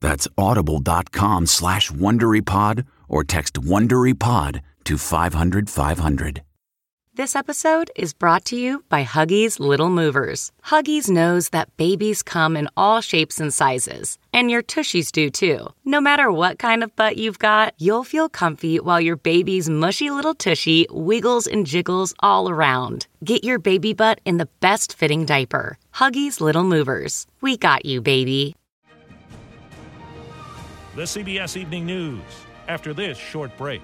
That's audible.com slash WonderyPod or text WonderyPod to 500 500. This episode is brought to you by Huggies Little Movers. Huggies knows that babies come in all shapes and sizes, and your tushies do too. No matter what kind of butt you've got, you'll feel comfy while your baby's mushy little tushy wiggles and jiggles all around. Get your baby butt in the best fitting diaper. Huggies Little Movers. We got you, baby. The CBS Evening News after this short break.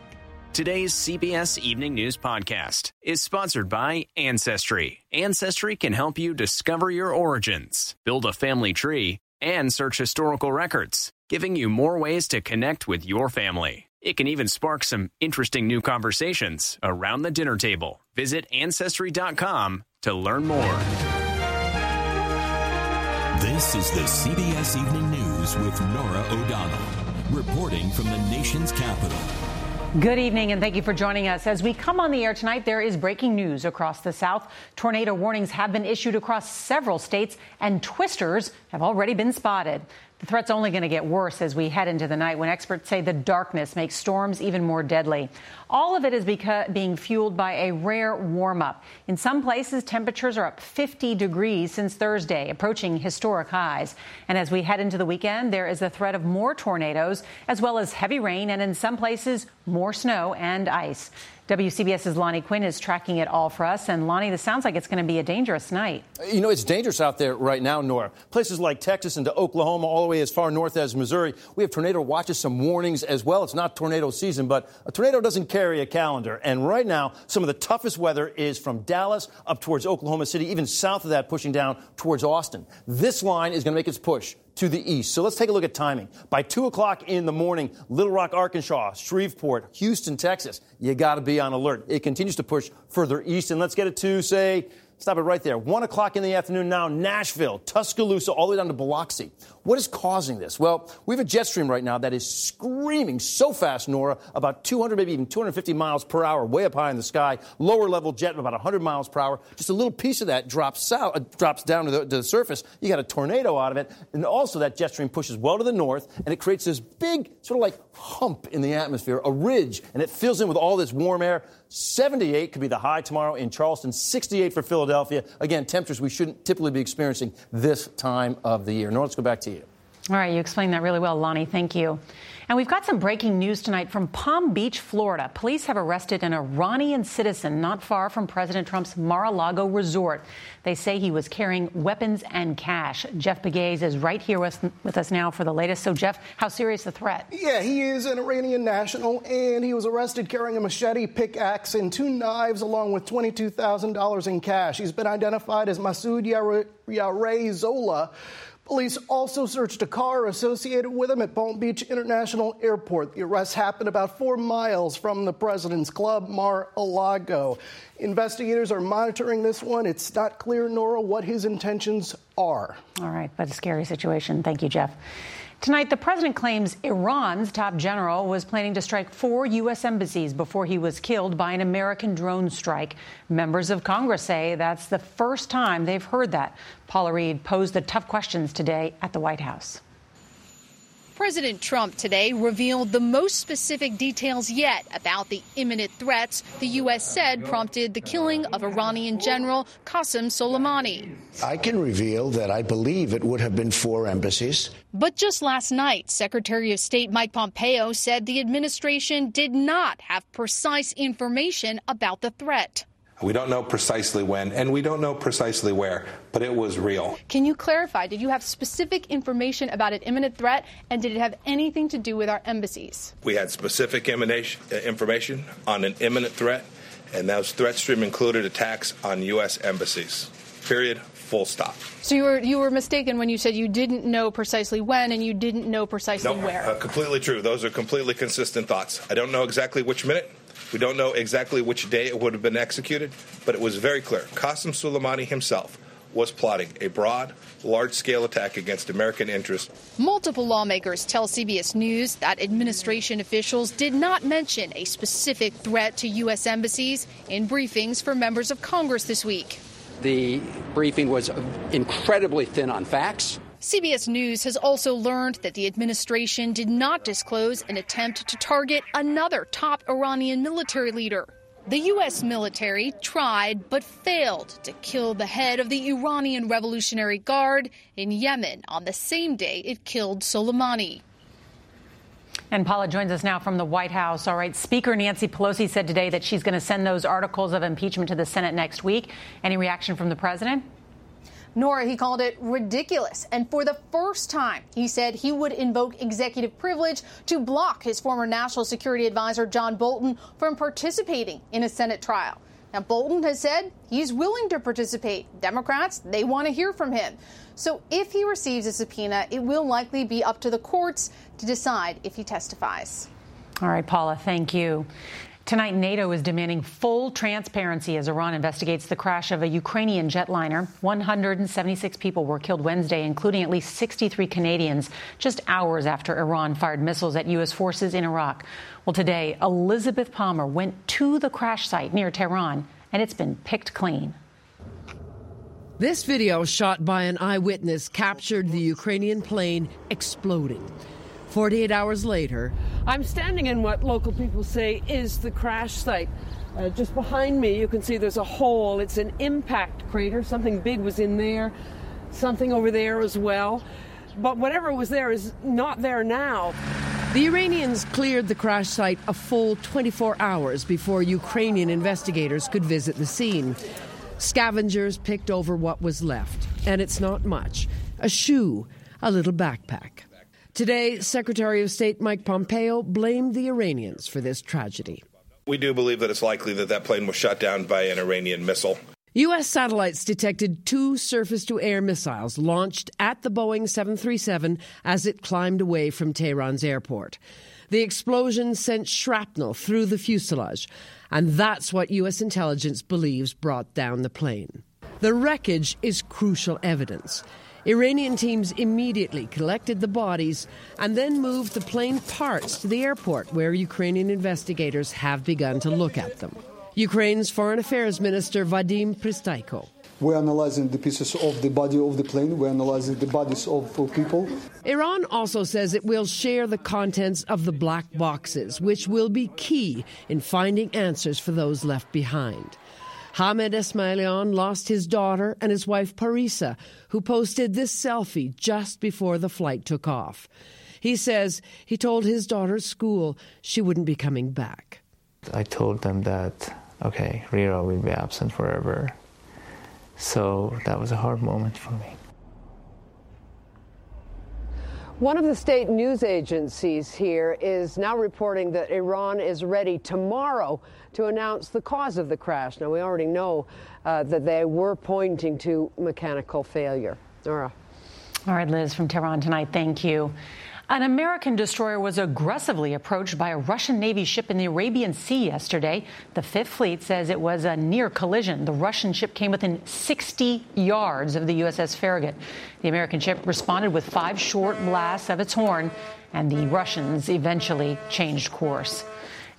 Today's CBS Evening News podcast is sponsored by Ancestry. Ancestry can help you discover your origins, build a family tree, and search historical records, giving you more ways to connect with your family. It can even spark some interesting new conversations around the dinner table. Visit Ancestry.com to learn more. This is the CBS Evening News with Norah O'Donnell, reporting from the nation's capital. Good evening, and thank you for joining us. As we come on the air tonight, there is breaking news across the South. Tornado warnings have been issued across several states, and twisters have already been spotted. The threat's only going to get worse as we head into the night when experts say the darkness makes storms even more deadly. All of it is being fueled by a rare warm up. In some places, temperatures are up 50 degrees since Thursday, approaching historic highs. And as we head into the weekend, there is the threat of more tornadoes, as well as heavy rain, and in some places, more snow and ice. WCBS's Lonnie Quinn is tracking it all for us. And Lonnie, this sounds like it's going to be a dangerous night. You know, it's dangerous out there right now, Norah. Places like Texas into Oklahoma, all the way as far north as Missouri. We have tornado watches, some warnings as well. It's not tornado season, but a tornado doesn't carry a calendar. And right now, some of the toughest weather is from Dallas up towards Oklahoma City, even south of that, pushing down towards Austin. This line is going to make its push to the east. So let's take a look at timing. By 2 o'clock in the morning, Little Rock, Arkansas, Shreveport, Houston, Texas, you got to be on alert. It continues to push further east. And let's get it to, say, Stop it right there. One o'clock in the afternoon now, Nashville, Tuscaloosa, all the way down to Biloxi. What is causing this? Well, we have a jet stream right now that is screaming so fast, Norah, about 200, maybe even 250 miles per hour, way up high in the sky. Lower level jet, about 100 miles per hour. Just a little piece of that drops south, uh, drops down to the, to the surface. You got a tornado out of it, and also that jet stream pushes well to the north, and it creates this big sort of like hump in the atmosphere, a ridge, and it fills in with all this warm air. 78 could be the high tomorrow in Charleston, 68 for Philadelphia. Again, temperatures we shouldn't typically be experiencing this time of the year. Now let's go back to you. All right, you explained that really well, Lonnie. Thank you. And we've got some breaking news tonight from Palm Beach, Florida. Police have arrested an Iranian citizen not far from President Trump's Mar-a-Lago resort. They say he was carrying weapons and cash. Jeff Pegues is right here with, with us now for the latest. So, Jeff, how serious the threat? Yeah, he is an Iranian national, and he was arrested carrying a machete, pickaxe, and two knives, along with $22,000 in cash. He's been identified as Masoud Yareh Zola. Police also searched a car associated with him at Palm Beach International Airport. The arrest happened about four miles from the president's club, Mar a Lago. Investigators are monitoring this one. It's not clear, Norah, what his intentions are. All right, but a scary situation. Thank you, Jeff. Tonight, the president claims Iran's top general was planning to strike four U.S. embassies before he was killed by an American drone strike. Members of Congress say that's the first time they've heard that. Paula Reed posed the tough questions today at the White House. President Trump today revealed the most specific details yet about the imminent threats the U.S. said prompted the killing of Iranian General Qasem Soleimani. I can reveal that I believe it would have been four embassies. But just last night, Secretary of State Mike Pompeo said the administration did not have precise information about the threat. We don't know precisely when, and we don't know precisely where, but it was real. Can you clarify? Did you have specific information about an imminent threat, and did it have anything to do with our embassies? We had specific uh, information on an imminent threat, and those threat stream included attacks on U.S. embassies. Period. Full stop. So you were you were mistaken when you said you didn't know precisely when and you didn't know precisely no, where. Uh, completely true. Those are completely consistent thoughts. I don't know exactly which minute. We don't know exactly which day it would have been executed, but it was very clear. Qasem Soleimani himself was plotting a broad, large scale attack against American interests. Multiple lawmakers tell CBS News that administration officials did not mention a specific threat to U.S. embassies in briefings for members of Congress this week. The briefing was incredibly thin on facts. CBS News has also learned that the administration did not disclose an attempt to target another top Iranian military leader. The U.S. military tried but failed to kill the head of the Iranian Revolutionary Guard in Yemen on the same day it killed Soleimani. And Paula joins us now from the White House. All right, Speaker Nancy Pelosi said today that she's going to send those articles of impeachment to the Senate next week. Any reaction from the president? Norah, he called it ridiculous. And for the first time, he said he would invoke executive privilege to block his former national security advisor, John Bolton, from participating in a Senate trial. Now, Bolton has said he's willing to participate. Democrats, they want to hear from him. So if he receives a subpoena, it will likely be up to the courts to decide if he testifies. All right, Paula, thank you. Tonight, NATO is demanding full transparency as Iran investigates the crash of a Ukrainian jetliner. 176 people were killed Wednesday, including at least 63 Canadians, just hours after Iran fired missiles at U.S. forces in Iraq. Well, today, Elizabeth Palmer went to the crash site near Tehran, and it's been picked clean. This video, shot by an eyewitness, captured the Ukrainian plane exploding. 48 hours later, I'm standing in what local people say is the crash site. Uh, just behind me, you can see there's a hole. It's an impact crater. Something big was in there, something over there as well. But whatever was there is not there now. The Iranians cleared the crash site a full 24 hours before Ukrainian investigators could visit the scene. Scavengers picked over what was left, and it's not much a shoe, a little backpack. Today, Secretary of State Mike Pompeo blamed the Iranians for this tragedy. We do believe that it's likely that that plane was shot down by an Iranian missile. U.S. satellites detected two surface to air missiles launched at the Boeing 737 as it climbed away from Tehran's airport. The explosion sent shrapnel through the fuselage, and that's what U.S. intelligence believes brought down the plane. The wreckage is crucial evidence. Iranian teams immediately collected the bodies and then moved the plane parts to the airport, where Ukrainian investigators have begun to look at them. Ukraine's Foreign Affairs Minister Vadim Prystaiko. We're analyzing the pieces of the body of the plane. We're analyzing the bodies of uh, people. Iran also says it will share the contents of the black boxes, which will be key in finding answers for those left behind. Hamed Esmailian lost his daughter and his wife Parisa, who posted this selfie just before the flight took off. He says he told his daughter's school she wouldn't be coming back. I told them that, okay, Rira will be absent forever. So that was a hard moment for me. One of the state news agencies here is now reporting that Iran is ready tomorrow to announce the cause of the crash. Now, we already know uh, that they were pointing to mechanical failure. Norah. All right, Liz from Tehran tonight, thank you. An American destroyer was aggressively approached by a Russian Navy ship in the Arabian Sea yesterday. The Fifth Fleet says it was a near collision. The Russian ship came within 60 yards of the USS Farragut. The American ship responded with five short blasts of its horn, and the Russians eventually changed course.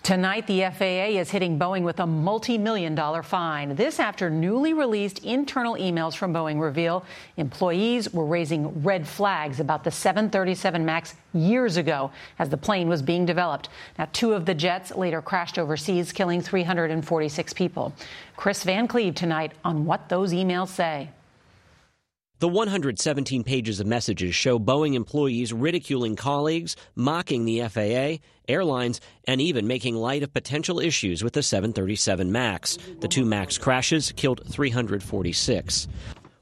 Tonight, the FAA is hitting Boeing with a multi million dollar fine. This after newly released internal emails from Boeing reveal employees were raising red flags about the 737 MAX years ago as the plane was being developed. Now, two of the jets later crashed overseas, killing 346 people. Chris Van Cleave tonight on what those emails say. The 117 pages of messages show Boeing employees ridiculing colleagues, mocking the FAA, airlines, and even making light of potential issues with the 737 MAX. The two MAX crashes killed 346.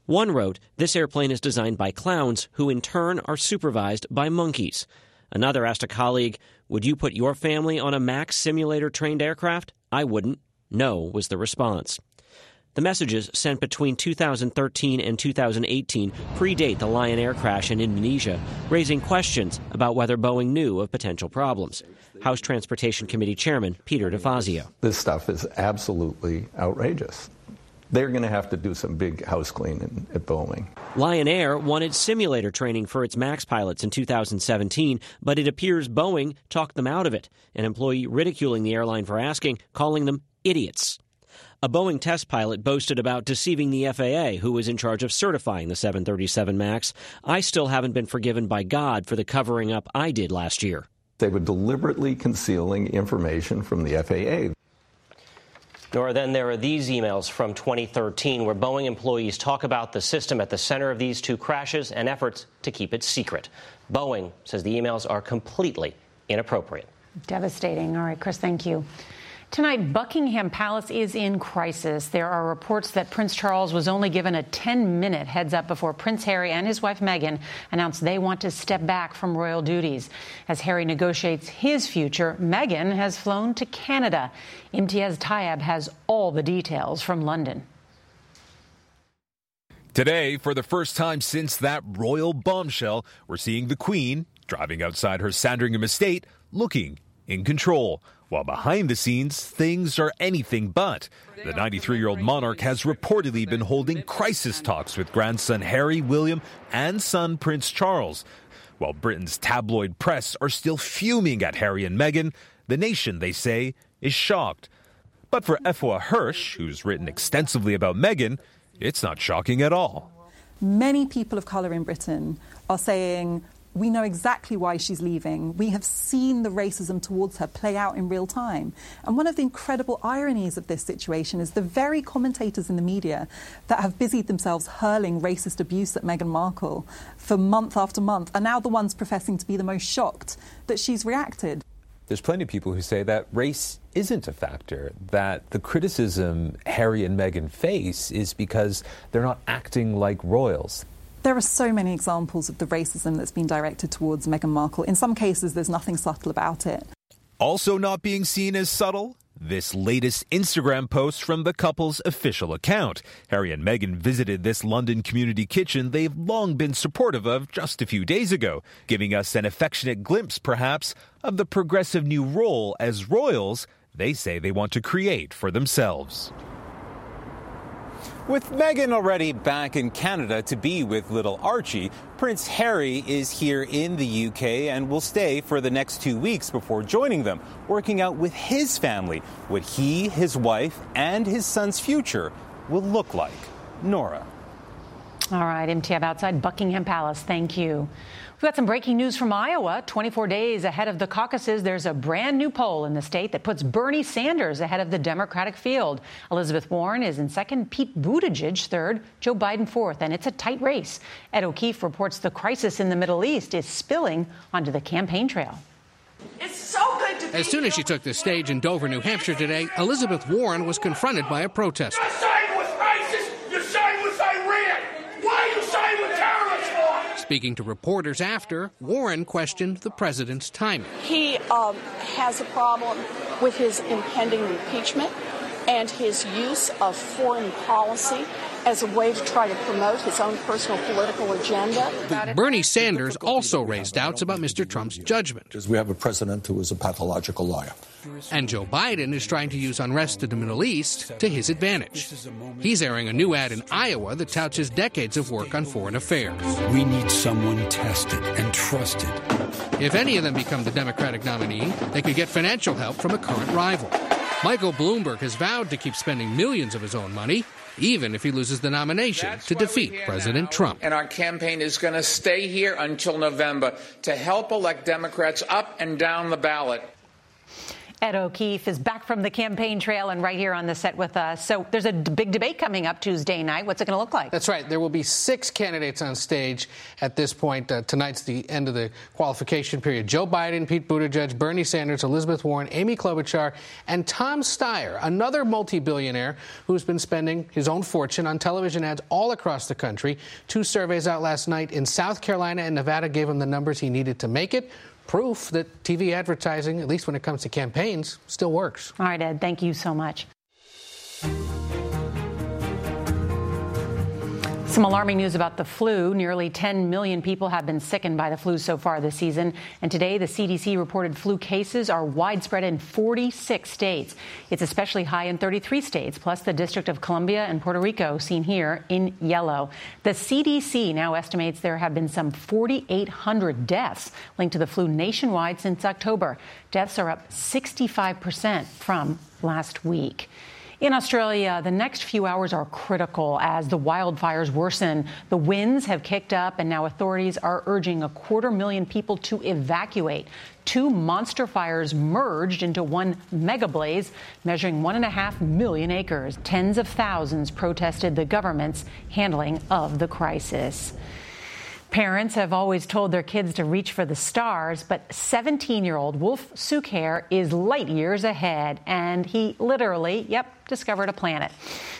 One wrote, This airplane is designed by clowns who in turn are supervised by monkeys. Another asked a colleague, Would you put your family on a MAX simulator trained aircraft? I wouldn't. No, was the response. The messages sent between 2013 and 2018 predate the Lion Air crash in Indonesia, raising questions about whether Boeing knew of potential problems. House Transportation Committee Chairman Peter DeFazio. This stuff is absolutely outrageous. They're going to have to do some big house cleaning at Boeing. Lion Air wanted simulator training for its MAX pilots in 2017, but it appears Boeing talked them out of it, an employee ridiculing the airline for asking, calling them idiots. A Boeing test pilot boasted about deceiving the FAA, who was in charge of certifying the 737 MAX. I still haven't been forgiven by God for the covering up I did last year. They were deliberately concealing information from the FAA. Norah, then there are these emails from 2013 where Boeing employees talk about the system at the center of these two crashes and efforts to keep it secret. Boeing says the emails are completely inappropriate. Devastating. All right, Chris, thank you. Tonight, Buckingham Palace is in crisis. There are reports that Prince Charles was only given a 10 minute heads up before Prince Harry and his wife Meghan announced they want to step back from royal duties. As Harry negotiates his future, Meghan has flown to Canada. Imtiaz Tyab has all the details from London. Today, for the first time since that royal bombshell, we're seeing the Queen driving outside her Sandringham estate looking in control. While behind the scenes, things are anything but. The 93 year old monarch has reportedly been holding crisis talks with grandson Harry, William, and son Prince Charles. While Britain's tabloid press are still fuming at Harry and Meghan, the nation, they say, is shocked. But for Afua Hirsch, who's written extensively about Meghan, it's not shocking at all. Many people of colour in Britain are saying, we know exactly why she's leaving. We have seen the racism towards her play out in real time. And one of the incredible ironies of this situation is the very commentators in the media that have busied themselves hurling racist abuse at Meghan Markle for month after month are now the ones professing to be the most shocked that she's reacted. There's plenty of people who say that race isn't a factor, that the criticism Harry and Meghan face is because they're not acting like royals. There are so many examples of the racism that's been directed towards Meghan Markle. In some cases, there's nothing subtle about it. Also, not being seen as subtle, this latest Instagram post from the couple's official account. Harry and Meghan visited this London community kitchen they've long been supportive of just a few days ago, giving us an affectionate glimpse, perhaps, of the progressive new role as royals they say they want to create for themselves. With Meghan already back in Canada to be with little Archie, Prince Harry is here in the UK and will stay for the next two weeks before joining them, working out with his family what he, his wife, and his son's future will look like. Norah. All right, Imtiaz outside Buckingham Palace. Thank you. We've got some breaking news from Iowa. 24 days ahead of the caucuses, there's a brand new poll in the state that puts Bernie Sanders ahead of the Democratic field. Elizabeth Warren is in second, Pete Buttigieg third, Joe Biden fourth, and it's a tight race. Ed O'Keefe reports the crisis in the Middle East is spilling onto the campaign trail. It's so good to As soon as she took the stage in Dover, New Hampshire today, Elizabeth Warren was confronted by a protester. You're siding with ISIS. You're siding with Iran. Why are you siding with terrorists for? Speaking to reporters after, Warren questioned the president's timing. He um, has a problem with his impending impeachment and his use of foreign policy as a way to try to promote his own personal political agenda. Bernie Sanders also raised doubts about Mr. Trump's judgment. Because we have a president who is a pathological liar. And Joe Biden is trying to use unrest in the Middle East to his advantage. He's airing a new ad in Iowa that touts his decades of work on foreign affairs. We need someone tested and trusted. If any of them become the Democratic nominee, they could get financial help from a current rival. Michael Bloomberg has vowed to keep spending millions of his own money, even if he loses the nomination That's to defeat President now, Trump. And our campaign is going to stay here until November to help elect Democrats up and down the ballot. Ed O'Keefe is back from the campaign trail and right here on the set with us. So there's a big debate coming up Tuesday night. What's it going to look like? That's right. There will be six candidates on stage at this point. Uh, tonight's the end of the qualification period. Joe Biden, Pete Buttigieg, Bernie Sanders, Elizabeth Warren, Amy Klobuchar, and Tom Steyer, another multi-billionaire who's been spending his own fortune on television ads all across the country. Two surveys out last night in South Carolina and Nevada gave him the numbers he needed to make it. Proof that TV advertising, at least when it comes to campaigns, still works. All right, Ed, thank you so much. Some alarming news about the flu. Nearly 10 million people have been sickened by the flu so far this season. And today, the CDC reported flu cases are widespread in 46 states. It's especially high in 33 states, plus the District of Columbia and Puerto Rico, seen here in yellow. The CDC now estimates there have been some 4,800 deaths linked to the flu nationwide since October. Deaths are up 65% from last week. In Australia, the next few hours are critical as the wildfires worsen. The winds have kicked up, and now authorities are urging a quarter million people to evacuate. Two monster fires merged into one mega blaze, measuring one and a half million acres. Tens of thousands protested the government's handling of the crisis. Parents have always told their kids to reach for the stars, but 17 year old Wolf Cukier is light years ahead, and he literally, yep, discovered a planet.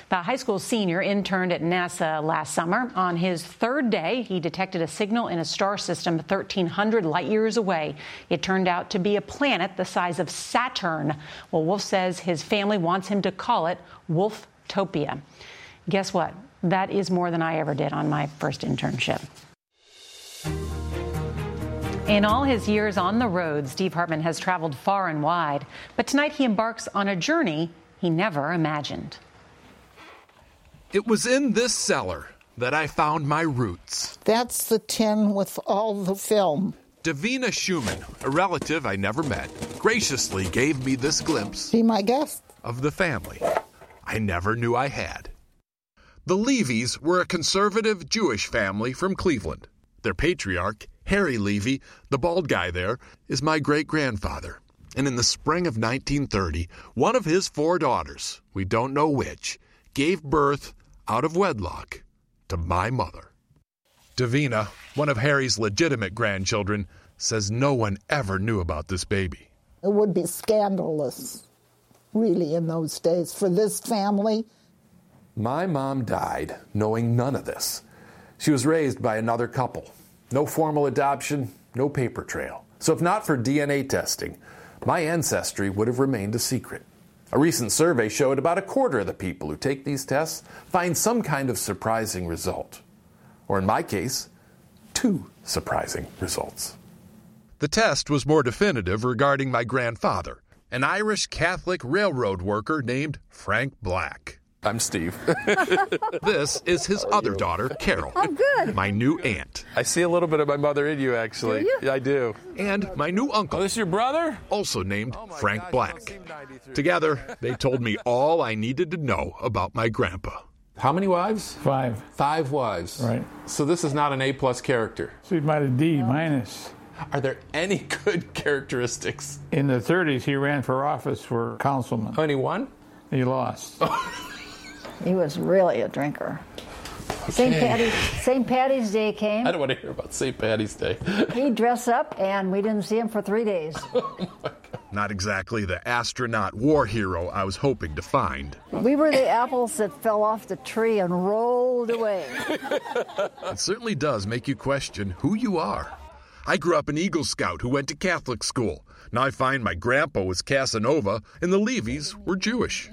The high school senior interned at NASA last summer. On his third day, he detected a signal in a star system 1,300 light years away. It turned out to be a planet the size of Saturn. Well, Wolf says his family wants him to call it Wolftopia. Guess what? That is more than I ever did on my first internship. In all his years on the road, Steve Hartman has traveled far and wide, but tonight he embarks on a journey he never imagined. It was in this cellar that I found my roots. That's the tin with all the film. Davina Schumann, a relative I never met, graciously gave me this glimpse Be my guest. of the family I never knew I had. The Levys were a conservative Jewish family from Cleveland. Their patriarch, Harry Levy, the bald guy there, is my great grandfather. And in the spring of 1930, one of his four daughters, we don't know which, gave birth out of wedlock to my mother. Davina, one of Harry's legitimate grandchildren, says no one ever knew about this baby. It would be scandalous, really, in those days for this family. My mom died knowing none of this. She was raised by another couple. No formal adoption, no paper trail. So, if not for DNA testing, my ancestry would have remained a secret. A recent survey showed about a quarter of the people who take these tests find some kind of surprising result. Or in my case, two surprising results. The test was more definitive regarding my grandfather, an Irish Catholic railroad worker named Frank Black. I'm Steve. this is his other daughter, Carol. Oh, good. My new aunt. I see a little bit of my mother in you, actually. Do you? Yeah, I do. And my new uncle. Oh, this is your brother? Also named Frank Black. Together, they told me all I needed to know about my grandpa. How many wives? Five. Five wives. Right. So this is not an A plus character. So he's about a D minus. Are there any good characteristics? In the 30s, he ran for office for councilman. Only one? He lost. He was really a drinker. St. Patty's, St. Patty's Day came. I don't want to hear about St. Patty's Day. he dressed up, and we didn't see him for three days. Oh Not exactly the astronaut war hero I was hoping to find. We were the apples that fell off the tree and rolled away. It certainly does make you question who you are. I grew up an Eagle Scout who went to Catholic school. Now I find my grandpa was Casanova and the Levys were Jewish.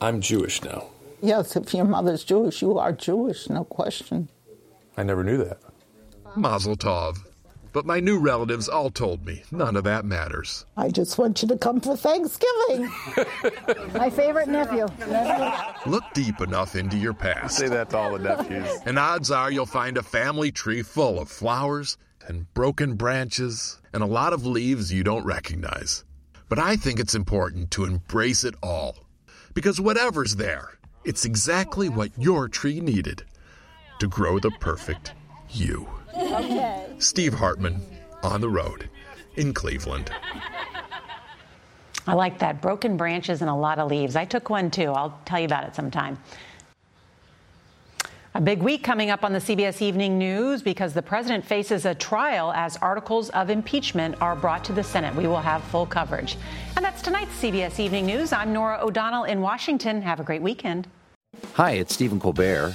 I'm Jewish now. Yes, if your mother's Jewish, you are Jewish, no question. I never knew that. Mazel tov. But my new relatives all told me none of that matters. I just want you to come for Thanksgiving. My favorite nephew. Look deep enough into your past. Say that to all the nephews. And odds are you'll find a family tree full of flowers and broken branches and a lot of leaves you don't recognize. But I think it's important to embrace it all. Because whatever's there, it's exactly what your tree needed to grow the perfect you. Okay. Steve Hartman on the road in Cleveland. I like that. Broken branches and a lot of leaves. I took one too. I'll tell you about it sometime. A big week coming up on the CBS Evening News because the president faces a trial as articles of impeachment are brought to the Senate. We will have full coverage. And that's tonight's CBS Evening News. I'm Norah O'Donnell in Washington. Have a great weekend. Hi, it's Stephen Colbert,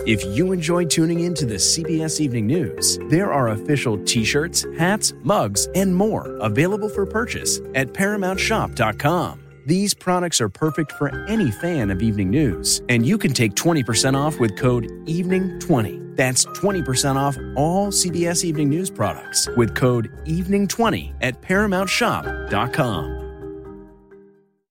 If you enjoy tuning in to the CBS Evening News, there are official t shirts, hats, mugs, and more available for purchase at ParamountShop.com. These products are perfect for any fan of evening news, and you can take 20% off with code EVENING20. That's 20% off all CBS Evening News products with code EVENING20 at ParamountShop.com.